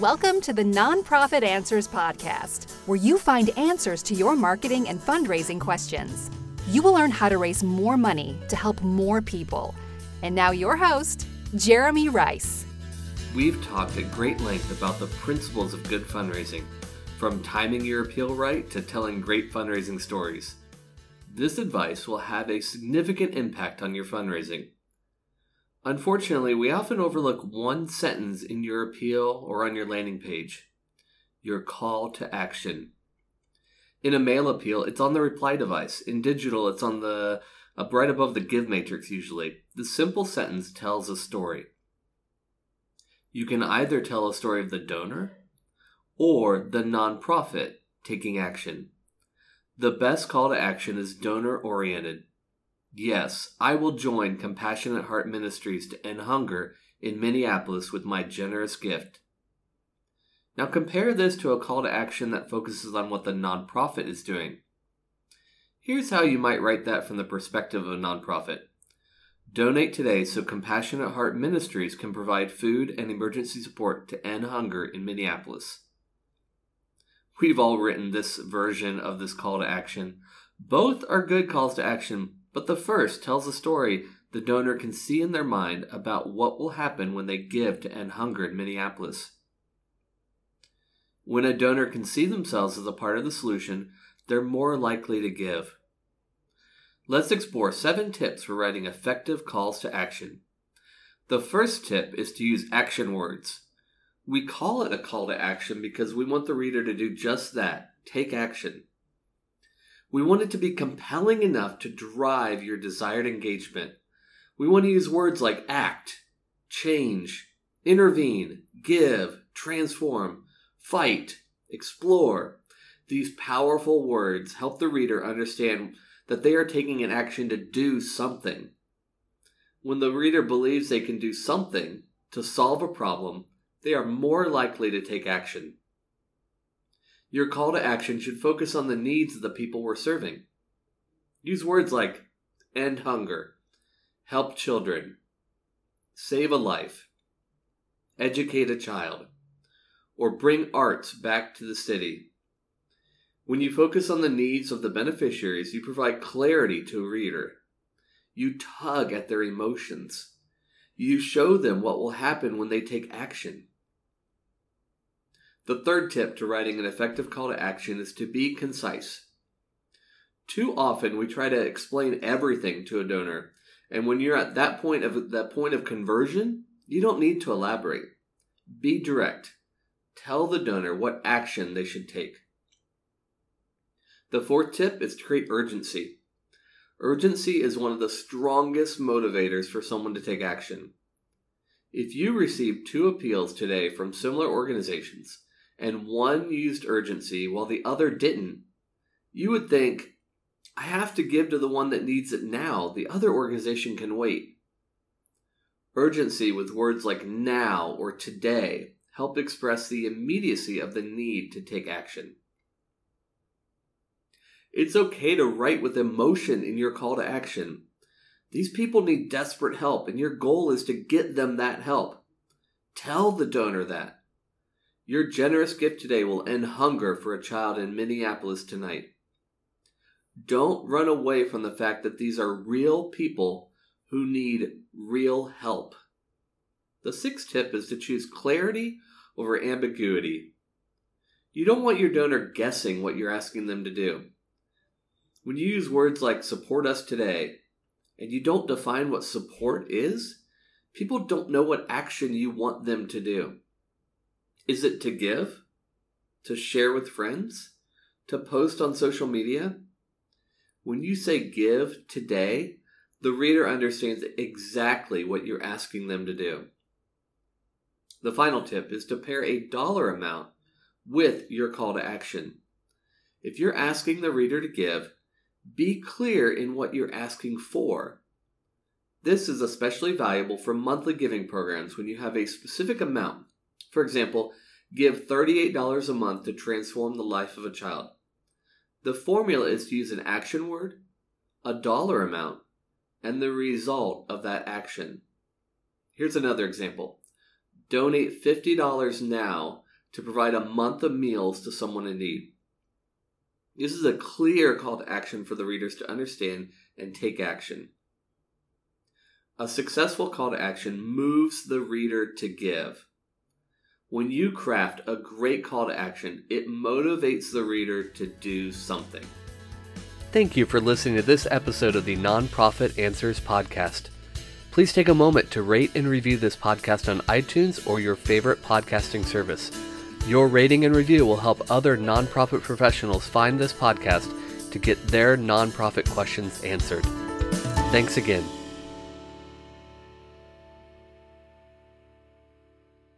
Welcome to the Nonprofit Answers Podcast, where you find answers to your marketing and fundraising questions. You will learn how to raise more money to help more people. And now, your host, Jeremy Reis. We've talked at great length about the principles of good fundraising, from timing your appeal right to telling great fundraising stories. This advice will have a significant impact on your fundraising. Unfortunately, we often overlook one sentence in your appeal or on your landing page your call to action. In a mail appeal, it's on the reply device. In digital, it's on the up right above the give matrix usually. The simple sentence tells a story. You can either tell a story of the donor or the nonprofit taking action. The best call to action is donor oriented. Yes, I will join Compassionate Heart Ministries to end hunger in Minneapolis with my generous gift. Now compare this to a call to action that focuses on what the nonprofit is doing. Here's how you might write that from the perspective of a nonprofit. Donate today so Compassionate Heart Ministries can provide food and emergency support to end hunger in Minneapolis. We've all written this version of this call to action. Both are good calls to action, but the first tells a story the donor can see in their mind about what will happen when they give to end hunger in Minneapolis. When a donor can see themselves as a part of the solution, they're more likely to give. Let's explore seven tips for writing effective calls to action. The first tip is to use action words. We call it a call to action because we want the reader to do just that take action. We want it to be compelling enough to drive your desired engagement. We want to use words like act, change, intervene, give, transform, fight, explore. These powerful words help the reader understand that they are taking an action to do something. When the reader believes they can do something to solve a problem, they are more likely to take action. Your call to action should focus on the needs of the people we're serving. Use words like end hunger, help children, save a life, educate a child, or bring arts back to the city. When you focus on the needs of the beneficiaries, you provide clarity to a reader. You tug at their emotions. You show them what will happen when they take action. The third tip to writing an effective call to action is to be concise. Too often we try to explain everything to a donor, and when you're at that point of that point of conversion, you don't need to elaborate. Be direct. Tell the donor what action they should take. The fourth tip is to create urgency. Urgency is one of the strongest motivators for someone to take action. If you receive two appeals today from similar organizations, and one used urgency while the other didn't, you would think, I have to give to the one that needs it now. The other organization can wait. Urgency with words like now or today help express the immediacy of the need to take action. It's okay to write with emotion in your call to action. These people need desperate help, and your goal is to get them that help. Tell the donor that. Your generous gift today will end hunger for a child in Minneapolis tonight. Don't run away from the fact that these are real people who need real help. The sixth tip is to choose clarity over ambiguity. You don't want your donor guessing what you're asking them to do. When you use words like support us today and you don't define what support is, people don't know what action you want them to do. Is it to give? To share with friends? To post on social media? When you say give today, the reader understands exactly what you're asking them to do. The final tip is to pair a dollar amount with your call to action. If you're asking the reader to give, be clear in what you're asking for. This is especially valuable for monthly giving programs when you have a specific amount for example, give $38 a month to transform the life of a child. The formula is to use an action word, a dollar amount, and the result of that action. Here's another example donate $50 now to provide a month of meals to someone in need. This is a clear call to action for the readers to understand and take action. A successful call to action moves the reader to give. When you craft a great call to action, it motivates the reader to do something. Thank you for listening to this episode of the Nonprofit Answers Podcast. Please take a moment to rate and review this podcast on iTunes or your favorite podcasting service. Your rating and review will help other nonprofit professionals find this podcast to get their nonprofit questions answered. Thanks again.